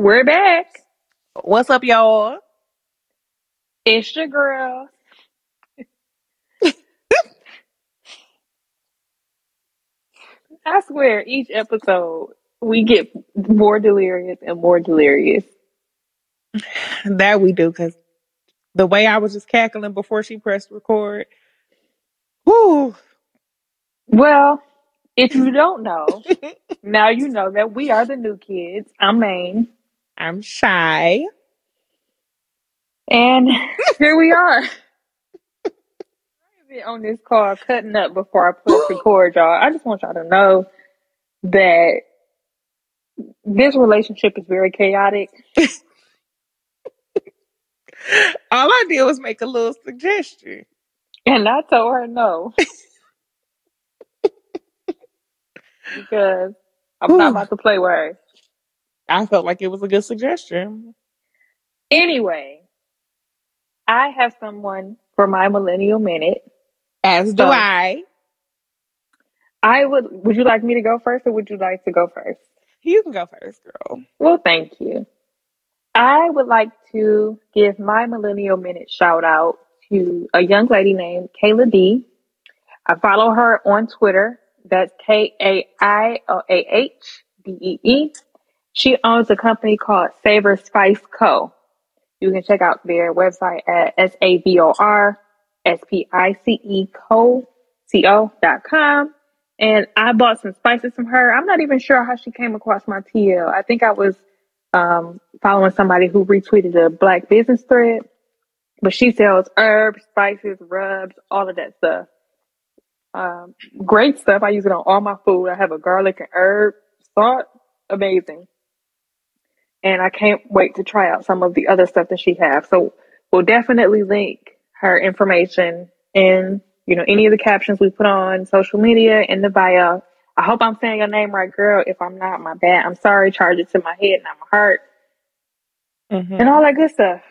We're back. What's up, y'all? It's your girl. I swear, each episode we get more delirious and more delirious. That we do, because the way I was just cackling before she pressed record. Whoo. Well, if you don't know, now you know that we are the new kids. I'm Maine. I'm shy. And here we are. I've been on this call, cutting up before I push record, y'all. I just want y'all to know that this relationship is very chaotic. All I did was make a little suggestion. And I told her no. because I'm not about to play with her. I felt like it was a good suggestion. Anyway, I have someone for my millennial minute. As do So- I. I would would you like me to go first or would you like to go first? You can go first, girl. Well, thank you. I would like to give my millennial minute shout out to a young lady named Kayla D. I follow her on Twitter. That's K A I O A H D E E. She owns a company called Savor Spice Co. You can check out their website at S A V O R S P I C E Co C O dot com. And I bought some spices from her. I'm not even sure how she came across my TL. I think I was um, following somebody who retweeted a black business thread, but she sells herbs, spices, rubs, all of that stuff. Um, great stuff. I use it on all my food. I have a garlic and herb salt. Amazing. And I can't wait to try out some of the other stuff that she has. So we'll definitely link her information in, you know, any of the captions we put on social media in the bio. I hope I'm saying your name right, girl. If I'm not, my bad. I'm sorry. Charge it to my head, not my heart, Mhm. and all that good stuff.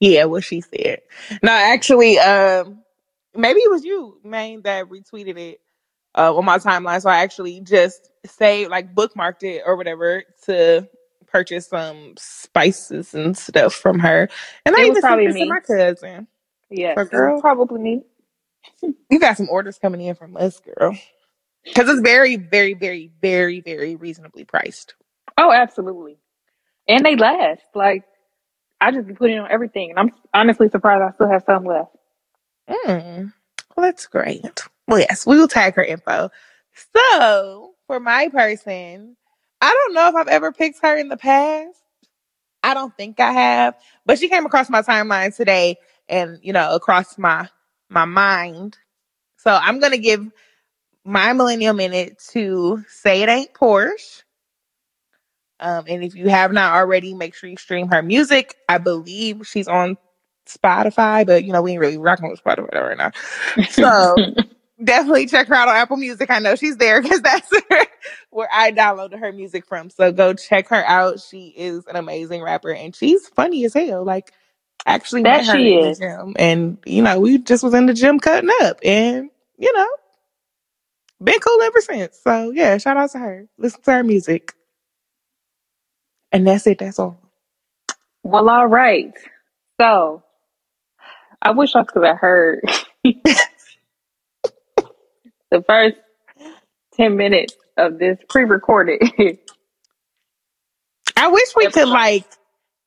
Yeah, what she said. No, actually, um, maybe it was you, Maine, that retweeted it uh, on my timeline. So I actually just saved, like, bookmarked it or whatever to purchase some spices and stuff from her. And I It was even sent probably this to my cousin. Yes, For girl. probably me. You got some orders coming in from us, girl. Because it's very, very, very, very, very reasonably priced. Oh, absolutely. And they last. Like I just be putting on everything, and I'm honestly surprised I still have some left. Mm. Well, that's great. Well, yes, we will tag her info. So, for my person, I don't know if I've ever picked her in the past. I don't think I have, but she came across my timeline today, and you know, across my my mind. So I'm gonna give my millennial minute to "Say It Ain't Porsh." Um, and if you have not already, make sure you stream her music. I believe she's on Spotify, but you know, we ain't really rocking with Spotify right now. So definitely check her out on Apple Music. I know she's there because that's where I downloaded her music from. So go check her out. She is an amazing rapper and she's funny as hell. Like actually That met her she in the is. gym. And you know, we just was in the gym cutting up and you know, been cool ever since. So yeah, shout out to her. Listen to her music. And that's it. That's all. well, all right. So I wish I could have heard the first ten minutes of this pre-recorded. I wish we could Episode. like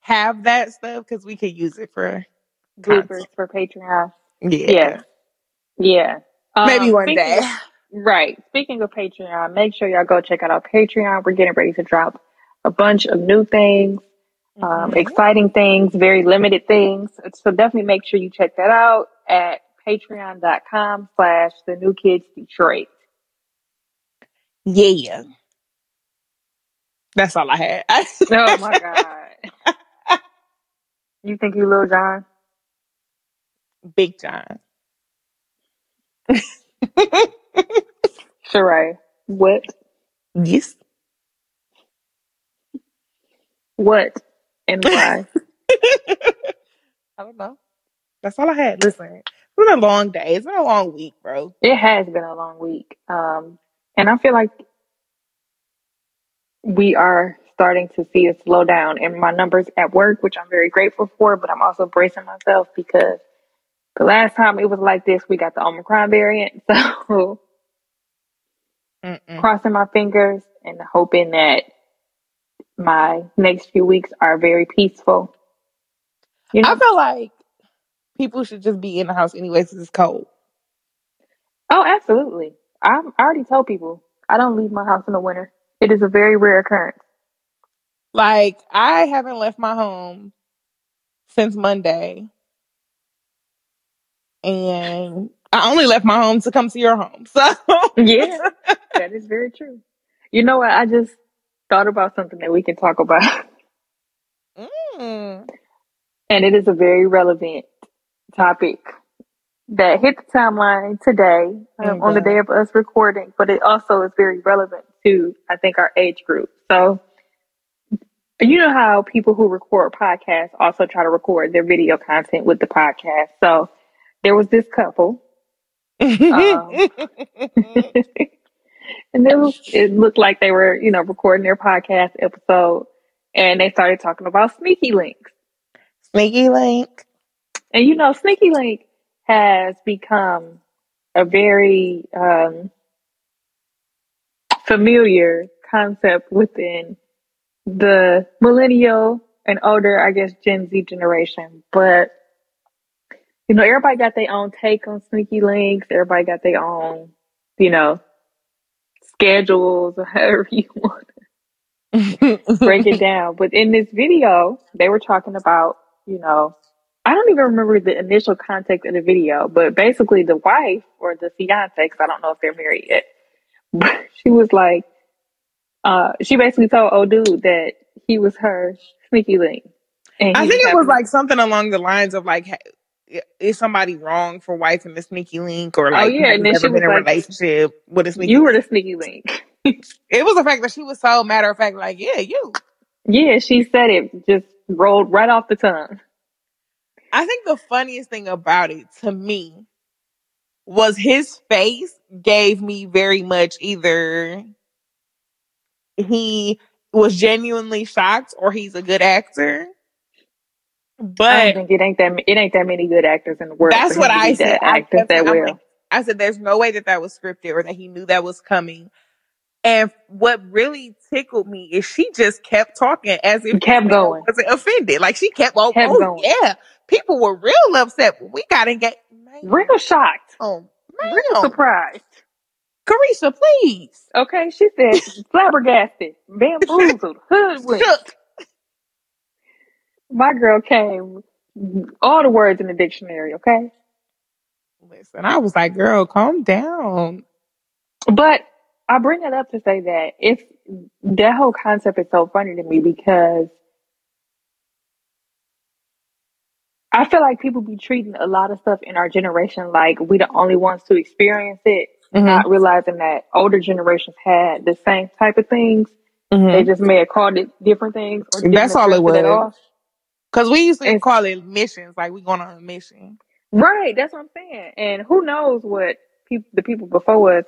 have that stuff because we could use it for bloopers for Patreon. yeah. Yeah. Maybe Um, one day. of- Right. Speaking of Patreon, make sure y'all go check out our Patreon. We're getting ready to drop a bunch of new things, um, Mhm. exciting things, very limited things. So definitely make sure you check that out at patreon.com slash the new kids Detroit. Yeah. That's all I had. Oh my god. You think you Lil Jon? Big John. Sheree. What? yes. What? And why? I don't know. That's all I had. Listen, it's been a long day. It's been a long week, bro. it has been a long week. Um, and I feel like we are starting to see a slowdown in my numbers at work, which I'm very grateful for, but I'm also bracing myself because the last time it was like this, we got the Omicron variant. So Mm-mm. crossing my fingers and hoping that my next few weeks are very peaceful. You know? I feel like people should just be in the house anyways it's cold. oh, absolutely. I'm, I already told people I don't leave my house in the winter. It is a very rare occurrence. Like, I haven't left my home since Monday. And I only left my home to come to your home. So Yeah, that is very true. You know what? I just thought about something that we can talk about, Mm. and it is a very relevant topic that hit the timeline today um, on the day of us recording, but it also is very relevant to, I think, our age group. So, you know how people who record podcasts also try to record their video content with the podcast. So, there was this couple Um, and it was, it looked like they were, you know, recording their podcast episode and they started talking about sneaky links. Sneaky Link. And you know, sneaky link has become a very um, familiar concept within the millennial and older, I guess, Gen Z generation. But you know, everybody got their own take on sneaky links. Everybody got their own, you know, schedules or however you want to break it down. But in this video, they were talking about, you know, I don't even remember the initial context of the video, but basically the wife or the fiance, because I don't know if they're married yet, but she was like, uh, she basically told old dude that he was her sneaky link. And I think it was like something along the lines of like, ha- is somebody wrong for wife and the sneaky link or like, Oh, yeah, and you then she been in a was like, relationship with a sneaky you were the sneaky link. It was the fact that she was so matter of fact, like, yeah, you. Yeah, she said it just rolled right off the tongue. I think the funniest thing about it to me was his face gave me very much either he was genuinely shocked or he's a good actor. I But think it ain't that it ain't that many good actors in the world. that's what I said. I, actors that what I'm well. like- I said there's no way that that was scripted or that he knew that was coming. And what really tickled me is she just kept talking as if Kept going. wasn't offended. Like she kept, oh, Kept oh, going. yeah. People were real upset. when We got engaged. Man, Real shocked. oh, Real surprised. Carisha, please. Okay, she said flabbergasted, bamboozled, hoodwinked. Shook. My girl came all the words in the dictionary, okay? Listen, I was like, girl, calm down. But I bring it up to say that it's that whole concept is so funny to me because I feel like people be treating a lot of stuff in our generation like we the only ones to experience it, Mm-hmm. not realizing that older generations had the same type of things. Mhm. They just may have called it different things or didn't That's all it was. Cause we used to It's- call it missions, like we going on a mission. Right, that's what I'm saying. And who knows what people, the people before us,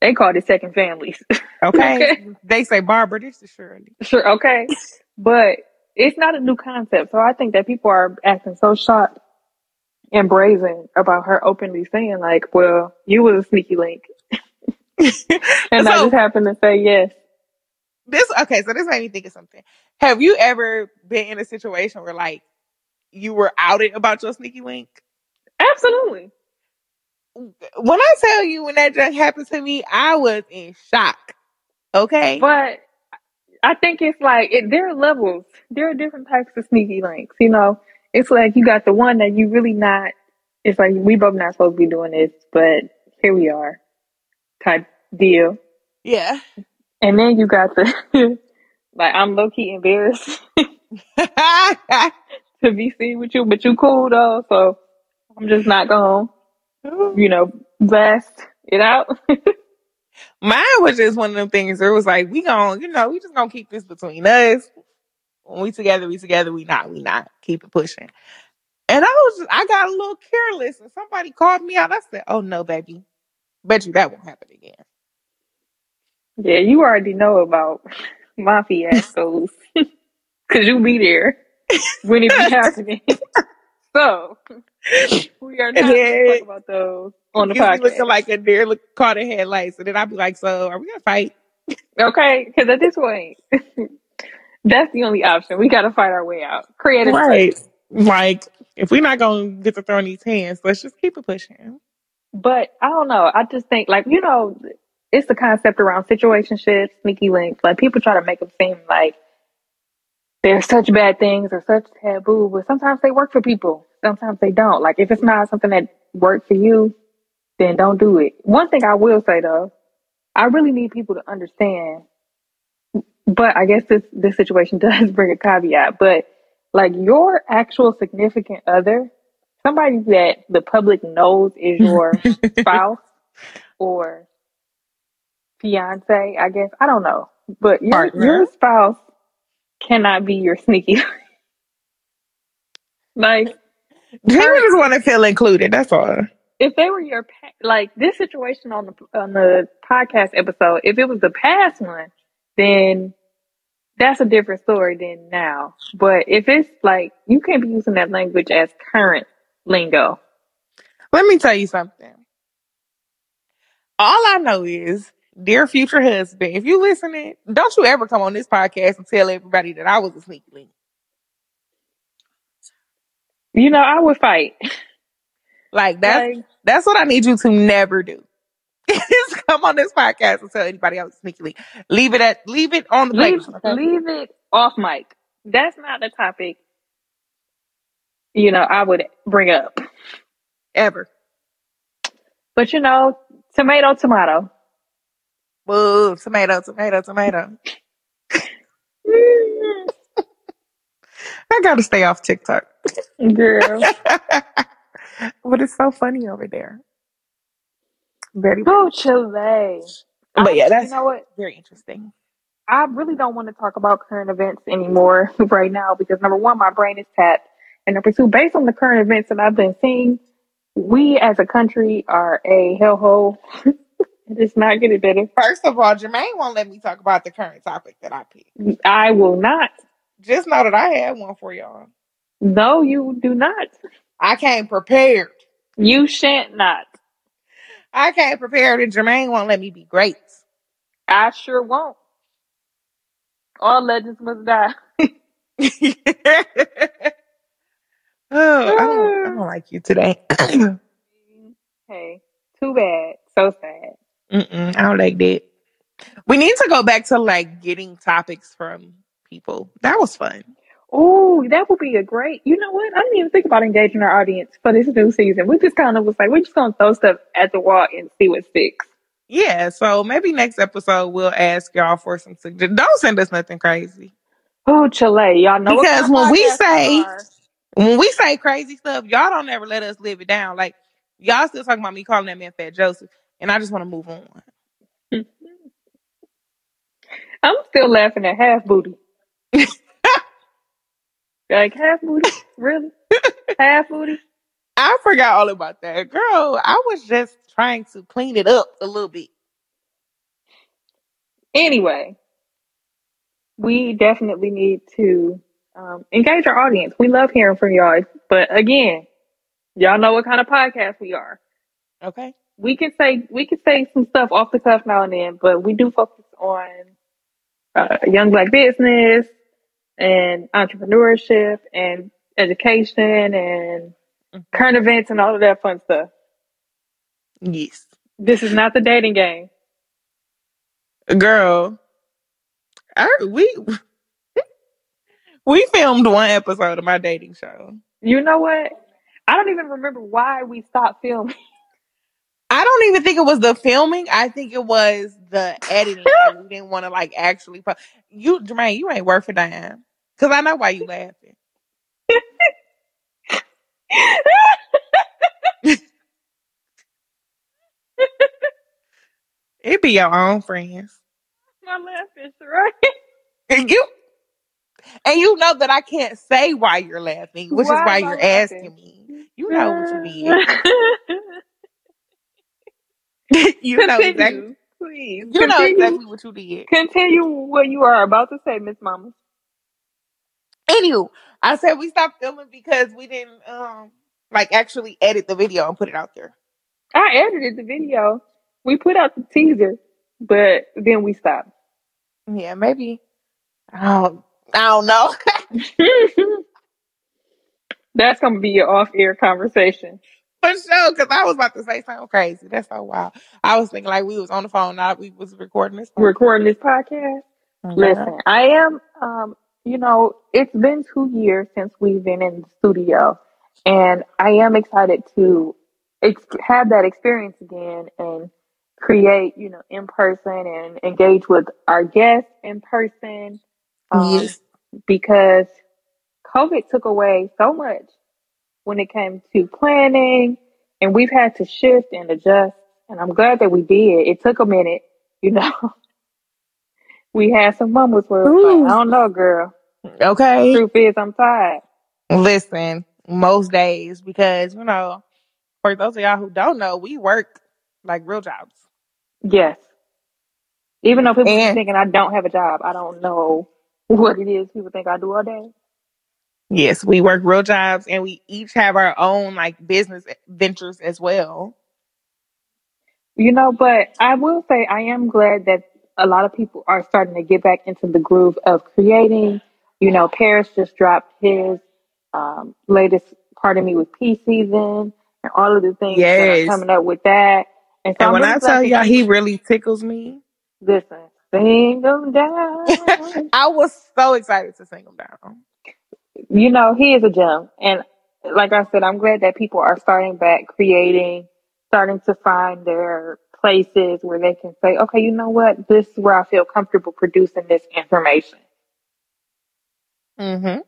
they called it second families. Okay. Okay. They say, Barbara, this is Shirley. sure, okay. But it's not a new concept. So I think that people are acting so shocked and brazen about her openly saying like, well, you was a sneaky link. And I just happened to say yes. this okay, so this made me think of something. Have you ever been in a situation where like you were outed about your sneaky link? Absolutely. When I tell you when that just happened to me, I was in shock. Okay. But I think it's like it, there are levels. There are different types of sneaky links. You know, it's like you got the one that you really not. It's like we both not supposed to be doing this, but here we are, type deal. Yeah. And then you got the like I'm low key embarrassed to be seen with you, but you cool though, so I'm just not gonna, you know, blast it out. Mine was just one of them things where it was like, we gon' you know, we just gonna keep this between us. When we together, we together, we not, we not. Keep it pushing. And I was I got a little careless and somebody called me out. I said, Oh no, baby. Bet you that won't happen again. yeah, you already know about my fiascos. Cause you be there when it be happening. so we are not then talk about those on the me looking like a deer look caught in headlights. And then I'd be like, So are we gonna fight? Okay, because at this point, that's the only option. We got to fight our way out. Creative. Right. Like, if we're not gonna get to throwing these hands, let's just keep it pushing. But I don't know. I just think, like, you know, it's the concept around situationships, sneaky links. Like, people try to make them seem like they're such bad things or such taboo, but sometimes they work for people. Sometimes they don't. Like, if it's not something that worked for you, then don't do it. One thing I will say though, I really need people to understand. But I guess this this situation does bring a caveat. But like your actual significant other, somebody that the public knows is your spouse or fiance, I guess. I don't know. But your Partner. your spouse cannot be your sneaky. like People just want to feel included. That's all. if they were your pa- like this situation on the on the podcast episode, if it was the past one, then that's a different story than now. But if it's like you can't be using that language as current lingo. Let me tell you something. All I know is, dear future husband, if you listening, don't you ever come on this podcast and tell everybody that I was a sneaky link. You know, I would fight. Like that's Like, that's what I need you to never do. Is come on this podcast and tell anybody I was a. Leave it at leave it on the leave playground. Leave it off mic. That's not the topic. You know, I would bring up. Ever. But you know, tomato, tomato. Boo, tomato, tomato, tomato. I gotta stay off TikTok. Girl. but it's so funny over there. Very, Oh, Chile. but yeah, that's you know what? very interesting. I really don't want to talk about current events anymore right now because number one, my brain is tapped, and number two, based on the current events that I've been seeing, we as a country are a hellhole. it is not getting better. First of all, Germaine won't let me talk about the current topic that I picked. I will not. Just know that I had one for y'all. No, you do not. I came prepared. You shan't not. I came prepared, and Germaine won't let me be great. I sure won't. All legends must die. oh, I don't, I don't like you today. hey, too bad. So sad. Mm-mm, I don't like that. We need to go back to like getting topics from people. That was fun. Oh, that would be a great. You know what? I didn't even think about engaging our audience for this new season. We just kind of was like, we're just gonna throw stuff at the wall and see what sticks. Yeah, so maybe next episode we'll ask y'all for some suggestions. Don't send us nothing crazy. Oh, Chile, y'all know Because when we say- are. When we say crazy stuff, y'all don't ever let us live it down. Like y'all still talking about me calling that man Fat Joseph, and I just want to move on. I'm still laughing at half booty. like half booty, really? half booty? I forgot all about that, girl. I was just trying to clean it up a little bit. Anyway, we definitely need to um, engage our audience. We love hearing from y'all, but again, y'all know what kind of podcast we are. Okay. we can say we can say some stuff off the cuff now and then, but we do focus on uh, young black business and entrepreneurship and education and Mhm. current events and all of that fun stuff. Yes, This is not the dating game. girl. I, we we filmed one episode of my dating show. You know what? I don't even remember why we stopped filming. I don't even think it was the filming. I think it was the editing. we didn't want to like actually. Po- you, Germaine, you ain't worth for Diane. Cause I know why you laughing. it be your own friends. I'm laughing, right? And you and you know that I can't say why you're laughing, which is why am I you're laughing? asking me. You know what you did. you know Continue, exactly. please. You know Continue. exactly what you did. Continue what you are about to say, Miss Mama. Anywho, I said we stopped filming because we didn't um like actually edit the video and put it out there. I edited the video. We put out the teaser, but then we stopped. Yeah, maybe. I don't, I don't know. That's gonna be your off-air conversation. For sure, because I was about to say something crazy. That's so wild. I was thinking like we was on the phone, not we was recording this. Recording this podcast. Mhm. Listen, I am. Um, you know, it's been two years since we've been in the studio, and I am excited to ex- have that experience again and create, you know, in person and engage with our guests in person. Um, Yes. because COVID took away so much when it came to planning, and we've had to shift and adjust. And I'm glad that we did. It took a minute, you know. We had some moments where it was like, I don't know, girl. Okay. Truth is, I'm tired. Listen, most days because you know, for those of y'all who don't know, we work like real jobs. Yes. Even though people And- thinking I don't have a job, I don't know what it is people think I do all day. Yes, we work real jobs, and we each have our own like business ventures as well. You know, but I will say I am glad that a lot of people are starting to get back into the groove of creating. You know, Paris just dropped his um, latest Pardon Me with P season and all of the things that are coming up with that. And so And when really I tell y'all, he really tickles me. listen, sing them down. I was so excited to sing him down. you know, he is a gem. And like I said, I'm glad that people are starting back creating, starting to find their places where they can say, okay, you know what? This is where I feel comfortable producing this information. hmm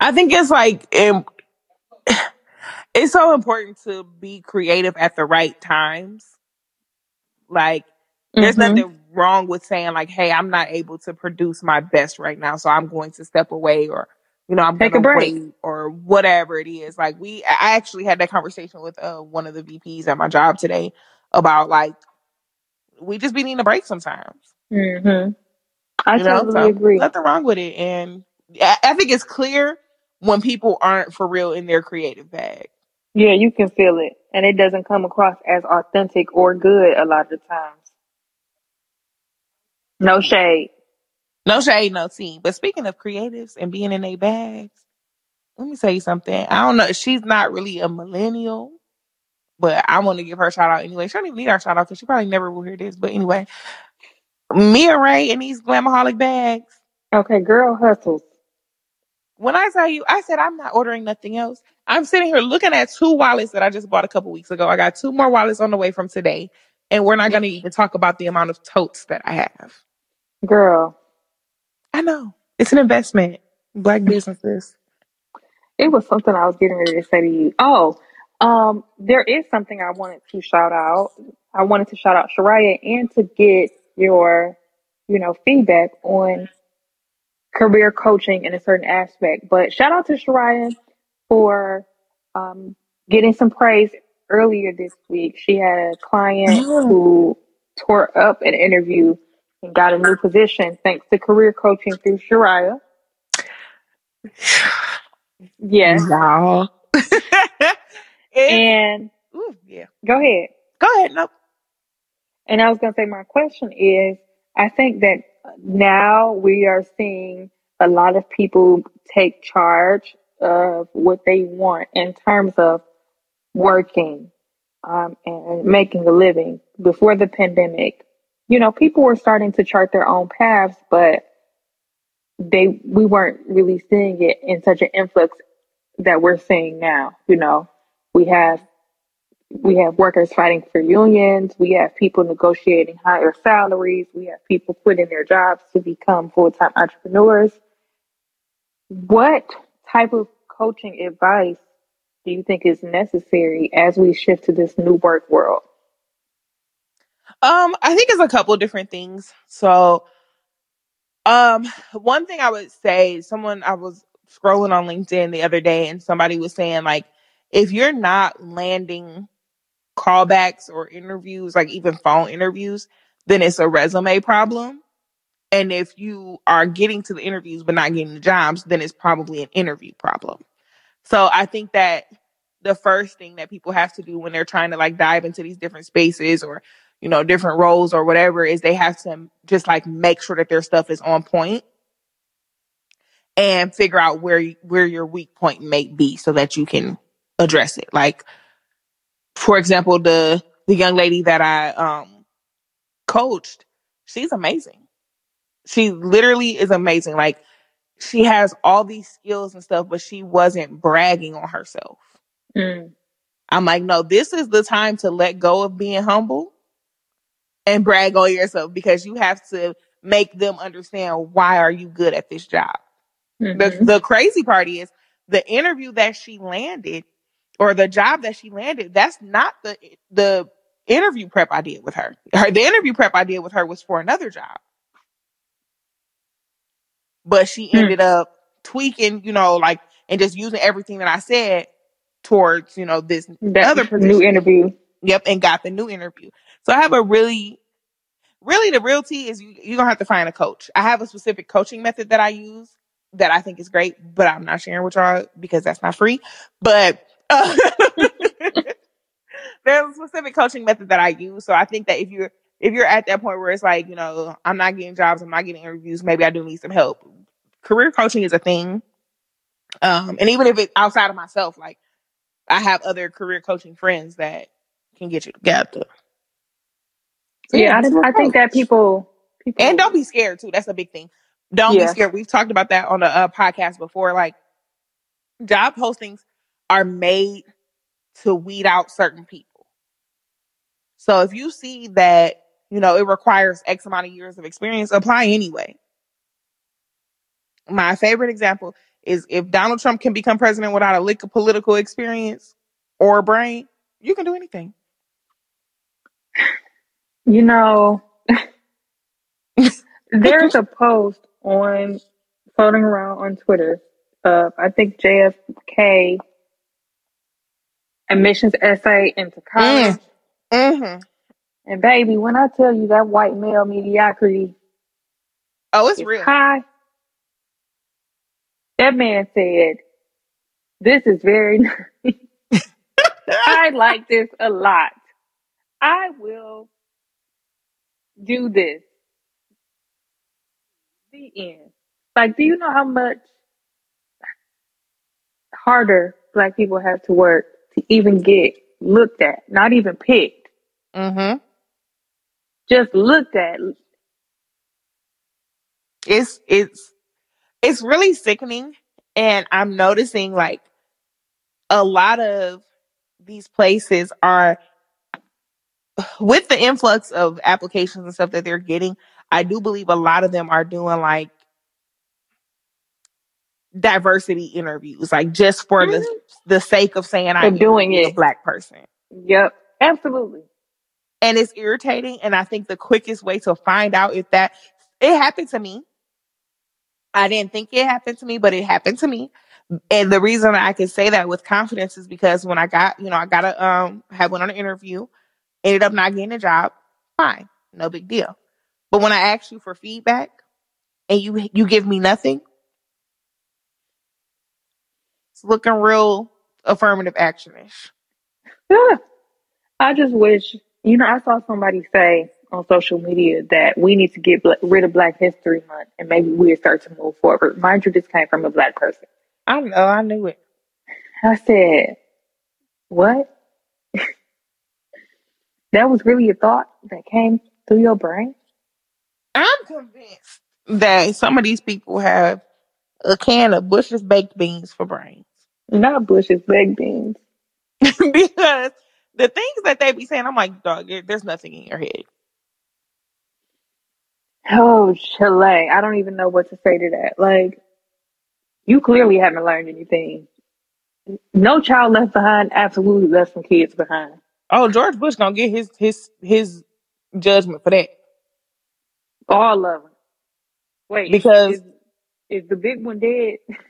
I think it's like it's so important to be creative at the right times. Like, there's Mhm. nothing wrong with saying like, "Hey, I'm not able to produce my best right now, so I'm going to step away," or you know, I'm Take gonna a break. wait, or whatever it is. Like, we, I actually had that conversation with uh, one of the VPs at my job today about like we just be needing a break sometimes. hmm I you know, totally so agree. nothing wrong with it, and I, I think it's clear when people aren't for real in their creative bag. Yeah, you can feel it. And it doesn't come across as authentic or good a lot of the times. No shade. No shade, no tea. But speaking of creatives and being in their bags, let me tell you something. I don't know. She's not really a millennial, but I want to give her a shout out anyway. She don't even need our shout out because she probably never will hear this. But anyway, Mia Ray and these glamaholic bags. Okay, girl hustles. When I tell you, I said I'm not ordering nothing else. I'm sitting here looking at two wallets that I just bought a couple weeks ago. I got two more wallets on the way from today, and we're not going to even talk about the amount of totes that I have. Girl, I know it's an investment. Black businesses. it was something I was getting ready to say to you. Oh, um, there is something I wanted to shout out. I wanted to shout out Shyriah and to get your, you know, feedback on career coaching in a certain aspect. But shout out to Shyriah for um, getting some praise earlier this week. She had a client who tore up an interview and got a new position thanks to career coaching through Shyriah. Yes. Y'all. It- And ooh, yeah. go ahead. Go ahead. Nope. And I was going to say, my question is I think that now we are seeing a lot of people take charge of what they want in terms of working um, and making a living. Before the pandemic, you know, people were starting to chart their own paths, but they we weren't really seeing it in such an influx that we're seeing now. You know, we have we have workers fighting for unions. We have people negotiating higher salaries. We have people quitting their jobs to become full time entrepreneurs. What type of coaching advice do you think is necessary as we shift to this new work world? Um, I think it's a couple of different things. So, um, one thing I would say, someone I was scrolling on LinkedIn the other day, and somebody was saying like, if you're not landing callbacks or interviews, like even phone interviews, then it's a resume problem. And if you are getting to the interviews but not getting the jobs, then it's probably an interview problem. So I think that the first thing that people have to do when they're trying to like dive into these different spaces or, you know, different roles or whatever is they have to just like make sure that their stuff is on point and figure out where where your weak point may be so that you can address it. Like for example, the the young lady that I um coached, she's amazing. She literally is amazing. Like she has all these skills and stuff, but she wasn't bragging on herself. Mm. I'm like, no, this is the time to let go of being humble and brag on yourself because you have to make them understand why are you good at this job. Mm-hmm. The the crazy part is the interview that she landed or the job that she landed, that's not the the interview prep I did with her. Her the interview prep I did with her was for another job. But she hmm. ended up tweaking, you know, like and just using everything that I said towards, you know, this that other position. new interview. Yep, and got the new interview. So I have a really really the real tea is you you're gonna have to find a coach. I have a specific coaching method that I use that I think is great, but I'm not sharing with y'all because that's not free. But there's a specific coaching method that I use. So I think that if you're if you're at that point where it's like, you know, I'm not getting jobs, I'm not getting interviews, maybe I do need some help. Career coaching is a thing. Um, and even if it's outside of myself, like I have other career coaching friends that can get you together. So yeah, yeah I, I think that people, people and don't be scared too. That's a big thing. Don't yeah. be scared. We've talked about that on the uh, podcast before. Like job postings are made to weed out certain people. So if you see that, you know, it requires X amount of years of experience, apply anyway. My favorite example is if Donald Trump can become president without a lick of political experience or a brain, you can do anything. You know, there's a post on floating around on Twitter of I think JFK admissions essay into college. Mm. Mm-hmm. And baby, when I tell you that white male mediocrity, oh, it's real high. That man said, "This is very I like this a lot. I will do this." The end. Like, do you know how much harder black people have to work even get looked at, not even picked. Mm-hmm. Just looked at. It's it's it's really sickening, and I'm noticing like a lot of these places are with the influx of applications and stuff that they're getting. I do believe a lot of them are doing like diversity interviews, like just for mm-hmm. the the sake of saying I'm doing it, a black person. Yep, absolutely. And it's irritating. And I think the quickest way to find out if that it happened to me. I didn't think it happened to me, but it happened to me. And the reason I can say that with confidence is because when I got, you know, I got a um had went on an interview, ended up not getting a job, fine, no big deal. But when I ask you for feedback and you you give me nothing, it's looking real affirmative actionish. Yeah. I just wish, you know, I saw somebody say on social media that we need to get rid of Black History Month and maybe we'll start to move forward. Mind you, this came from a black person. I know, I knew it. I said, what? that was really a thought that came through your brain? I'm convinced that some of these people have a can of Bush's baked beans for brains. Not Bush's baked beans. because the things that they be saying, I'm like, dog, there's nothing in your head. Oh, Chile. I don't even know what to say to that. Like, you clearly haven't learned anything. No child left behind absolutely left some kids behind. Oh, George Bush gonna get his his his judgment for that. All of them. Wait, because is, is the big one dead?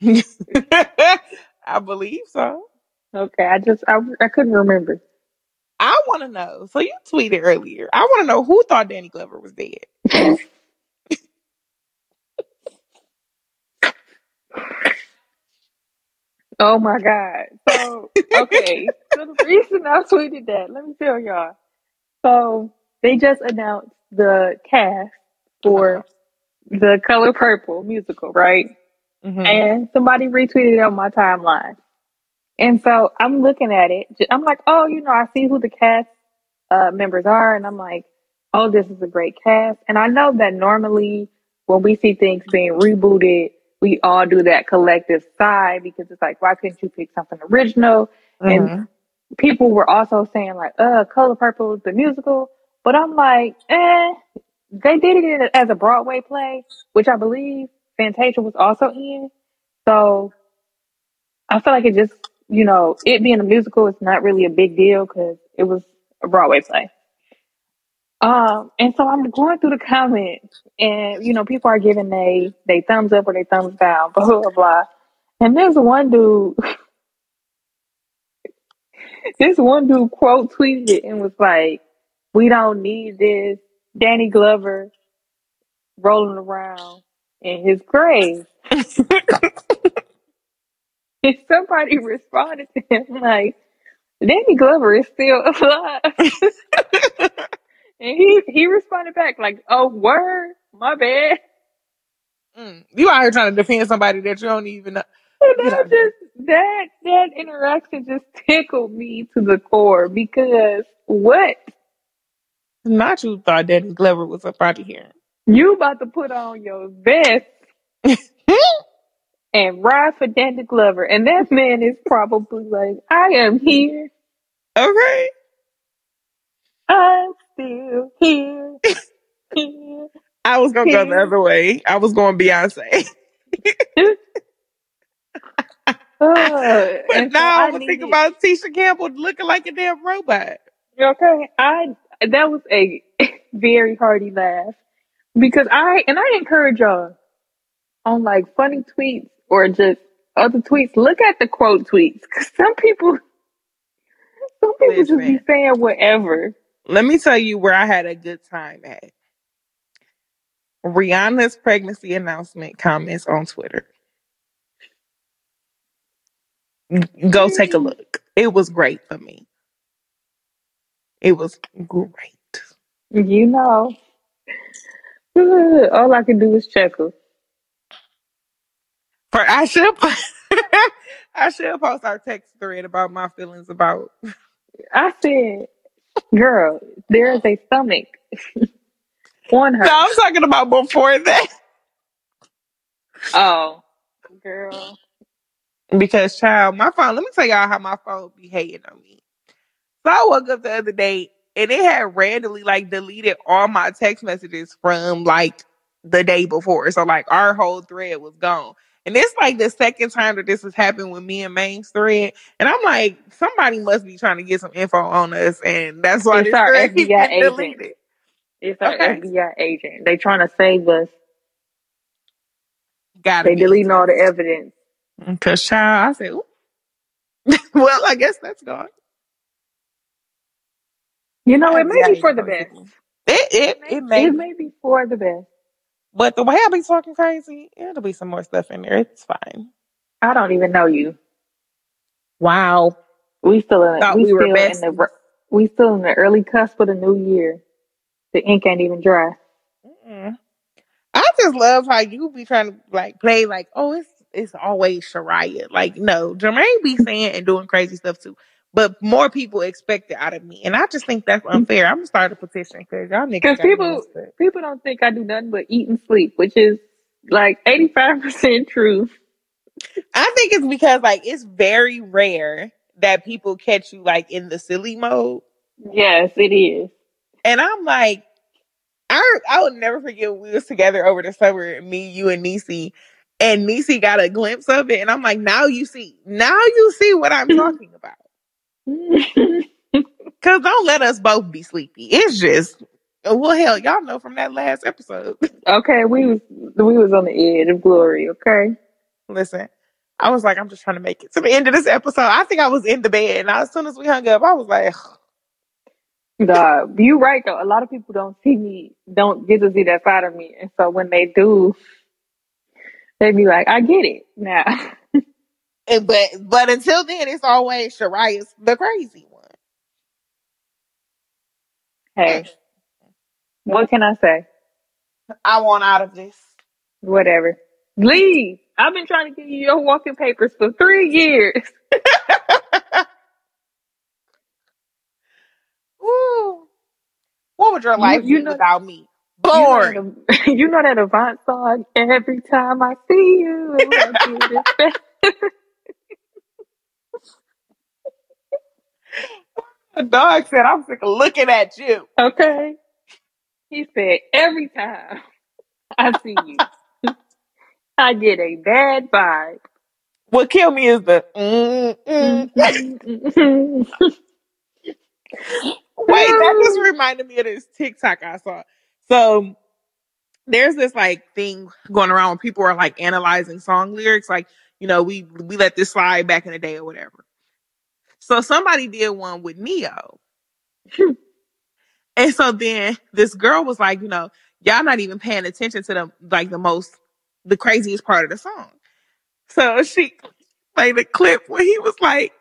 I believe so. Okay, I just I, I couldn't remember. I want to know. So you tweeted earlier. I want to know who thought Danny Glover was dead. oh my god. So okay. so the reason I tweeted that, let me tell y'all. So they just announced the cast for uh-huh. the Color Purple musical, right? Mm-hmm. And somebody retweeted it on my timeline. And so I'm looking at it. I'm like, oh, you know, I see who the cast uh, members are, and I'm like, oh, this is a great cast. And I know that normally when we see things being rebooted, we all do that collective sigh because it's like, why couldn't you pick something original? Mm-hmm. And people were also saying like, uh, Color Purple, the musical. But I'm like, eh, they did it as a Broadway play, which I believe Fantasia was also in. So I feel like it just you know, it being a musical is not really a big deal because it was a Broadway play. Um, and so I'm going through the comments and, you know, people are giving they, they thumbs up or they thumbs down, blah, blah, blah. And there's one dude, this one dude quote tweeted it and was like, we don't need this Danny Glover rolling around in his grave. And somebody responded to him like, Danny Glover is still alive. and he he responded back like, "Oh, word, my bad." Mm, you out here trying to defend somebody that you don't even know. that just that that interaction just tickled me to the core because what? Not you thought Danny Glover was a of here. You about to put on your vest and ride for Danny Glover. And that man is probably like, I am here. Okay. I'm still here. here I was gonna go the other way. I was going Beyonce. uh, but now I'm think about Tisha Campbell looking like a damn robot. Okay, I that was a very hearty laugh because I and I encourage y'all on like funny tweets or just other tweets, look at the quote tweets. Cause some people, some people Listen, just be saying whatever. Let me tell you where I had a good time at. Rihanna's pregnancy announcement comments on Twitter. Go take a look. It was great for me. It was great. You know, all I can do is chuckle. For I should I should post our text thread about my feelings about. I said, "Girl, there is a stomach on her." No, I'm talking about before that. Oh, girl. Because child, my phone. Let me tell y'all how my phone be hating on me. So I woke up the other day and it had randomly like deleted all my text messages from like the day before. So like our whole thread was gone. And it's like the second time that this has happened with me and Maine's thread. And I'm like, somebody must be trying to get some info on us. And that's why it's this our thread FBI agent. deleted. It's our okay. FBI agent. They trying to save us. Got They deleting all the evidence. Mm, Cause child, I said, well, I guess that's gone. You know, it may be for the best. It it, it, may, it may be for the best. But the way I be talking crazy, it'll be some more stuff in there. It's fine. I don't even know you. Wow. We still in we, we still in the we still in the early cusp of the new year. The ink ain't even dry. Mm-mm. I just love how you be trying to like play like, oh, it's it's always Shyriah. Like, no, Germaine be saying and doing crazy stuff too. But more people expect it out of me, and I just think that's mm-hmm. unfair. I'm gonna start a petition because y'all niggas. Because people people don't think I do nothing but eat and sleep, which is like 85 percent true. I think it's because like it's very rare that people catch you like in the silly mode. Yes, it is. And I'm like, I I will never forget when we was together over the summer, me, you, and Nisi. And Nisi got a glimpse of it, and I'm like, now you see, now you see what I'm talking about. Cause don't let us both be sleepy. It's just, well, hell, y'all know from that last episode. okay, we was we was on the edge of glory. Okay. Listen, I was like, I'm just trying to make it to the end of this episode. I think I was in the bed, and as soon as we hung up, I was like, God, you right though. A lot of people don't see me, don't get to see that side of me, and so when they do, they be like, "I get it now." and, but but until then, it's always Shyriah's the crazy one. hey, what can I say? I want out of this. Whatever. Leave. I've been trying to give you your walking papers for three years. Ooh. What would your life you be know- without me? You know Boring. that- You know that Avant song? Every time I see you, I The dog said, I'm sick of looking at you. Okay. He said, every time I see you, I get a bad vibe. What killed me is the mm, mm. Mhm. Wait, that just reminded me of this TikTok I saw. So there's this like thing going around when people are like analyzing song lyrics. Like, you know, we we let this slide back in the day or whatever. So somebody did one with Ne-Yo. and so then this girl was like, you know, y'all not even paying attention to the like the most the craziest part of the song. So she played a clip where he was like,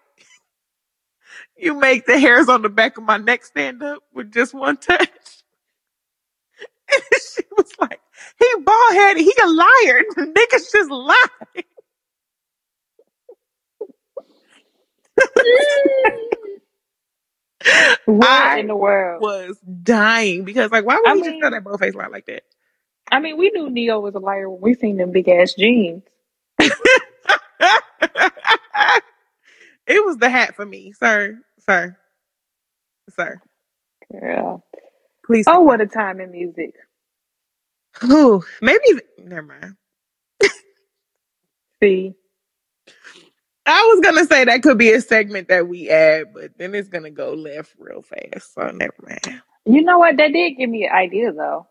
You make the hairs on the back of my neck stand up with just one touch. And she was like, he bald headed, he a liar. Niggas just lie. What I in the world? Was dying because like why would I he just mean- tell that bold face lie like that? I mean, we knew Ne-Yo was a liar when we seen them big ass jeans. it was the hat for me, sir. Sir. Sir. Yeah. Please. Oh, what a time in music. Ooh, maybe never mind. See, I was gonna say that could be a segment that we add, but then it's gonna go left real fast. So never mind. you know what? That did give me an idea, though.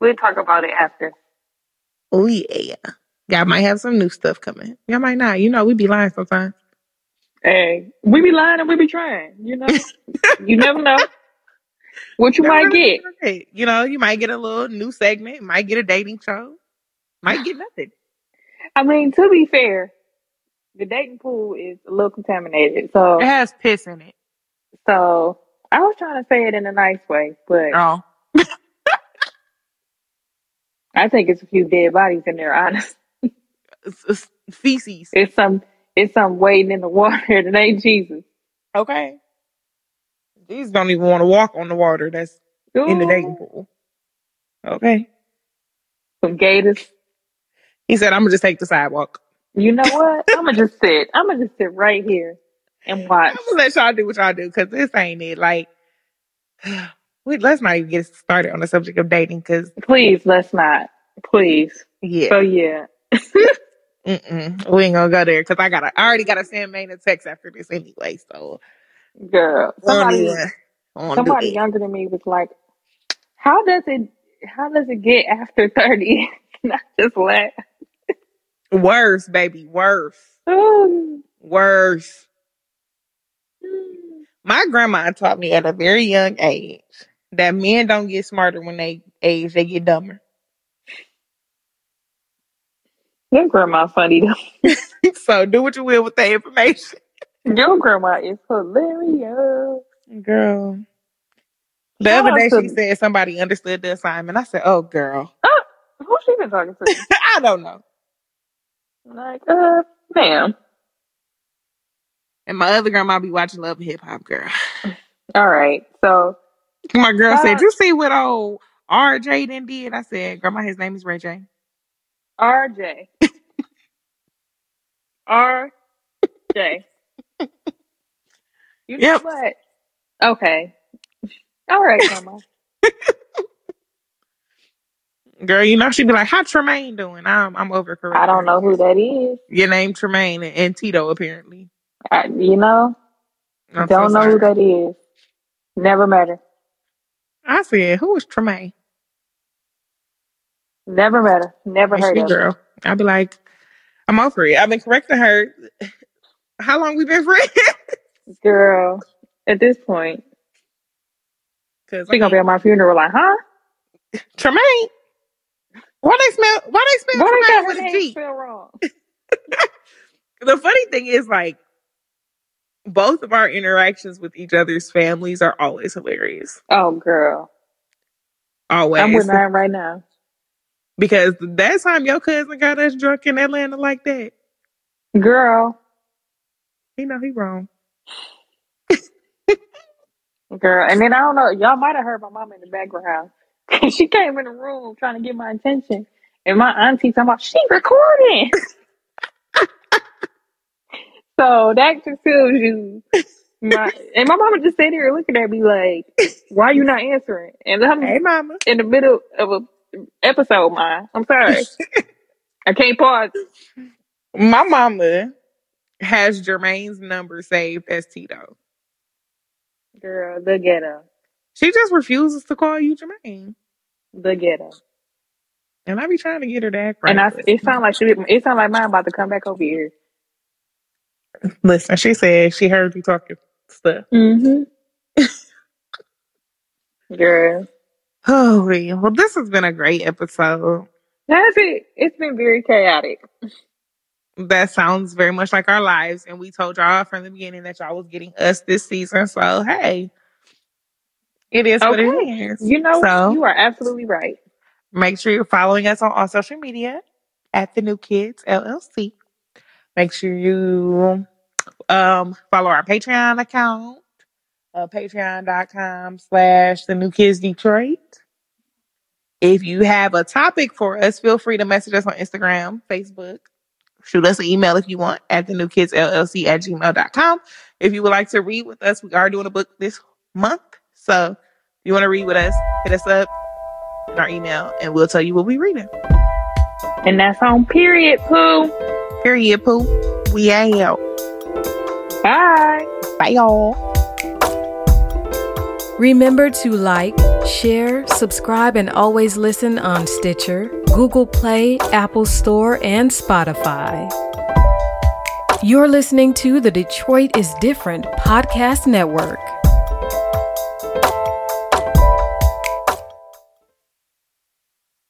We'll talk about it after. Oh yeah. Y'all might have some new stuff coming. Y'all might not. You know, we be lying sometimes. Hey, we be lying and we be trying. You know, you never know what you Never might really get. Hey, You know, you might get a little new segment, might get a dating show, might get nothing. I mean, to be fair, the dating pool is a little contaminated. So, It has piss in it. so I was trying to say it in a nice way, but Oh. I think it's a few dead bodies in there. Honest, It's, it's feces. it's some, it's some waiting in the water that ain't Jesus. Okay. These don't even want to walk on the water that's in the Ooh, dating pool. Okay. Some gators. He said, I'm gonna just take the sidewalk. You know what? I'm gonna just sit. I'm gonna just sit right here and watch. I'm gonna let y'all do what y'all do because this ain't it. Like, we let's not even get started on the subject of dating because Please, let's not. Please. yeah, So yeah. mm-mm, we ain't gonna go there because I gotta, I already gotta send Maine a text after this anyway. So Girl, somebody, somebody, somebody younger than me was like, "How does it? How does it get after 30? and I just laughed. Worse, baby, worse, Ooh. worse. My grandma taught me at a very young age that men don't get smarter when they age; they get dumber. Your grandma funny though. so do what you will with that information, Your grandma is hilarious. girl. The Shout other day she said somebody understood the assignment. I said, "Oh, girl, uh, Who she been talking to? I don't know." Like, uh, ma'am. And my other grandma be watching Love and Hip Hop, girl. All right. So My girl Uh, said, "You see what old RJ then did?" I said, "Grandma, his name is Ray J." RJ. RJ. You know Yep. what? Okay. All right, Mama. Girl, you know she'd be like, "How Tremaine doing?" I'm I'm over correct. I don't know who that is. Your name Tremaine and, and Tito apparently. I, you know, I'm don't know who sorry. that is. Never met her. I said, "Who is Tremaine?" Never met her. Never And heard she of her. girl. I'd be like, "I'm over it." I've been correcting her. How long we been friends? Girl, at this point, Because she gonna be at my funeral like, huh? Tremaine. Why they smell? Why they smell? Why they Tremaine got with her a name G? spelled wrong? The funny thing is, like, both of our interactions with each other's families are always hilarious. Oh, girl. Always. I'm with mine right now. because that time your cousin got us drunk in Atlanta like that, Girl, he know he wrong. girl. And then I don't know, y'all might have heard my mom in the background. she came in the room trying to get my attention. And my auntie talking about, she recording. so that just tells you my and my mama just sitting here looking at me like, why you not answering? And I'm Hey, mama. in the middle of a episode, mine. I'm sorry. I can't pause. My mama has Germaine's number saved as Tito. Girl, the ghetto. She just refuses to call you Germaine. The ghetto. And I be trying to get her to act right. And I, but- it sound like she, it sound like mine about to come back over here. Listen, she said she heard you talking stuff. Mm-hmm. Girl, Oh, yeah. well, this has been a great episode. that's it. It's been very chaotic. That sounds very much like our lives. And we told y'all from the beginning that y'all was getting us this season. So, hey, it is what it Okay. is. You know, so you are absolutely right. make sure you're following us on all social media at the New Kids LLC. Make sure you um, follow our Patreon account, uh, patreon.com slash the New Kids Detroit. If you have a topic for us, feel free to message us on Instagram, Facebook. Shoot us an email if you want at the new kids LLC at gmail.com. If you would like to read with us, we are doing a book this month. So if you want to read with us, hit us up in our email and we'll tell you what we're reading. And that's on period, Pooh. Period, poo. We out. Bye. Bye, y'all. Remember to like, share, subscribe, and always listen on Stitcher, Google Play, Apple Store, and Spotify. You're listening to the Detroit is Different Podcast Network.